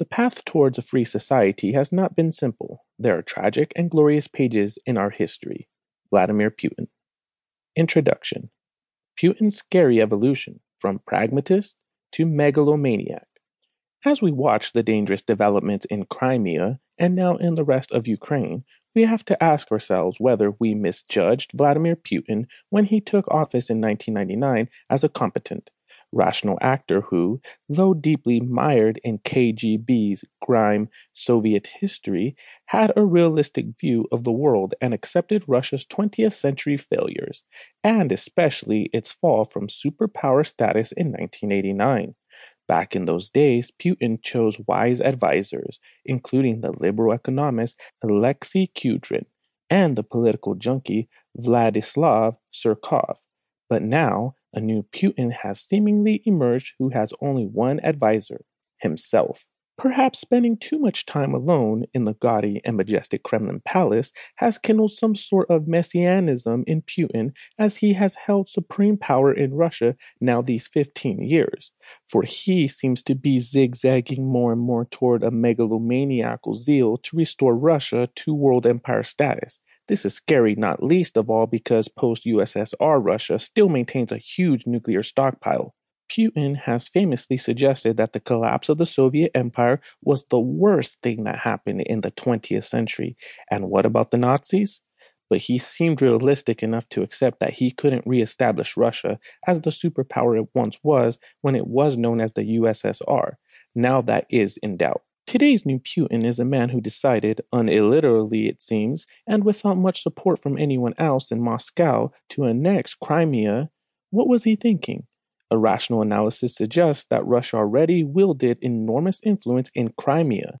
The path towards a free society has not been simple. There are tragic and glorious pages in our history. Vladimir Putin. Introduction Putin's scary evolution from pragmatist to megalomaniac. As we watch the dangerous developments in Crimea and now in the rest of Ukraine, we have to ask ourselves whether we misjudged Vladimir Putin when he took office in 1999 as a competent, rational actor who, though deeply mired in KGB's grime Soviet history, had a realistic view of the world and accepted Russia's 20th century failures, and especially its fall from superpower status in 1989. Back in those days, Putin chose wise advisors, including the liberal economist Alexei Kudrin and the political junkie Vladislav Surkov. But now, a new Putin has seemingly emerged who has only one advisor himself. Perhaps spending too much time alone in the gaudy and majestic Kremlin palace has kindled some sort of messianism in Putin as he has held supreme power in Russia now these 15 years. For he seems to be zigzagging more and more toward a megalomaniacal zeal to restore Russia to world empire status. This is scary, not least of all because post USSR Russia still maintains a huge nuclear stockpile. Putin has famously suggested that the collapse of the Soviet Empire was the worst thing that happened in the 20th century. And what about the Nazis? But he seemed realistic enough to accept that he couldn't reestablish Russia as the superpower it once was when it was known as the USSR. Now that is in doubt. Today's new Putin is a man who decided, unilliterally it seems, and without much support from anyone else in Moscow, to annex Crimea. What was he thinking? A rational analysis suggests that Russia already wielded enormous influence in Crimea,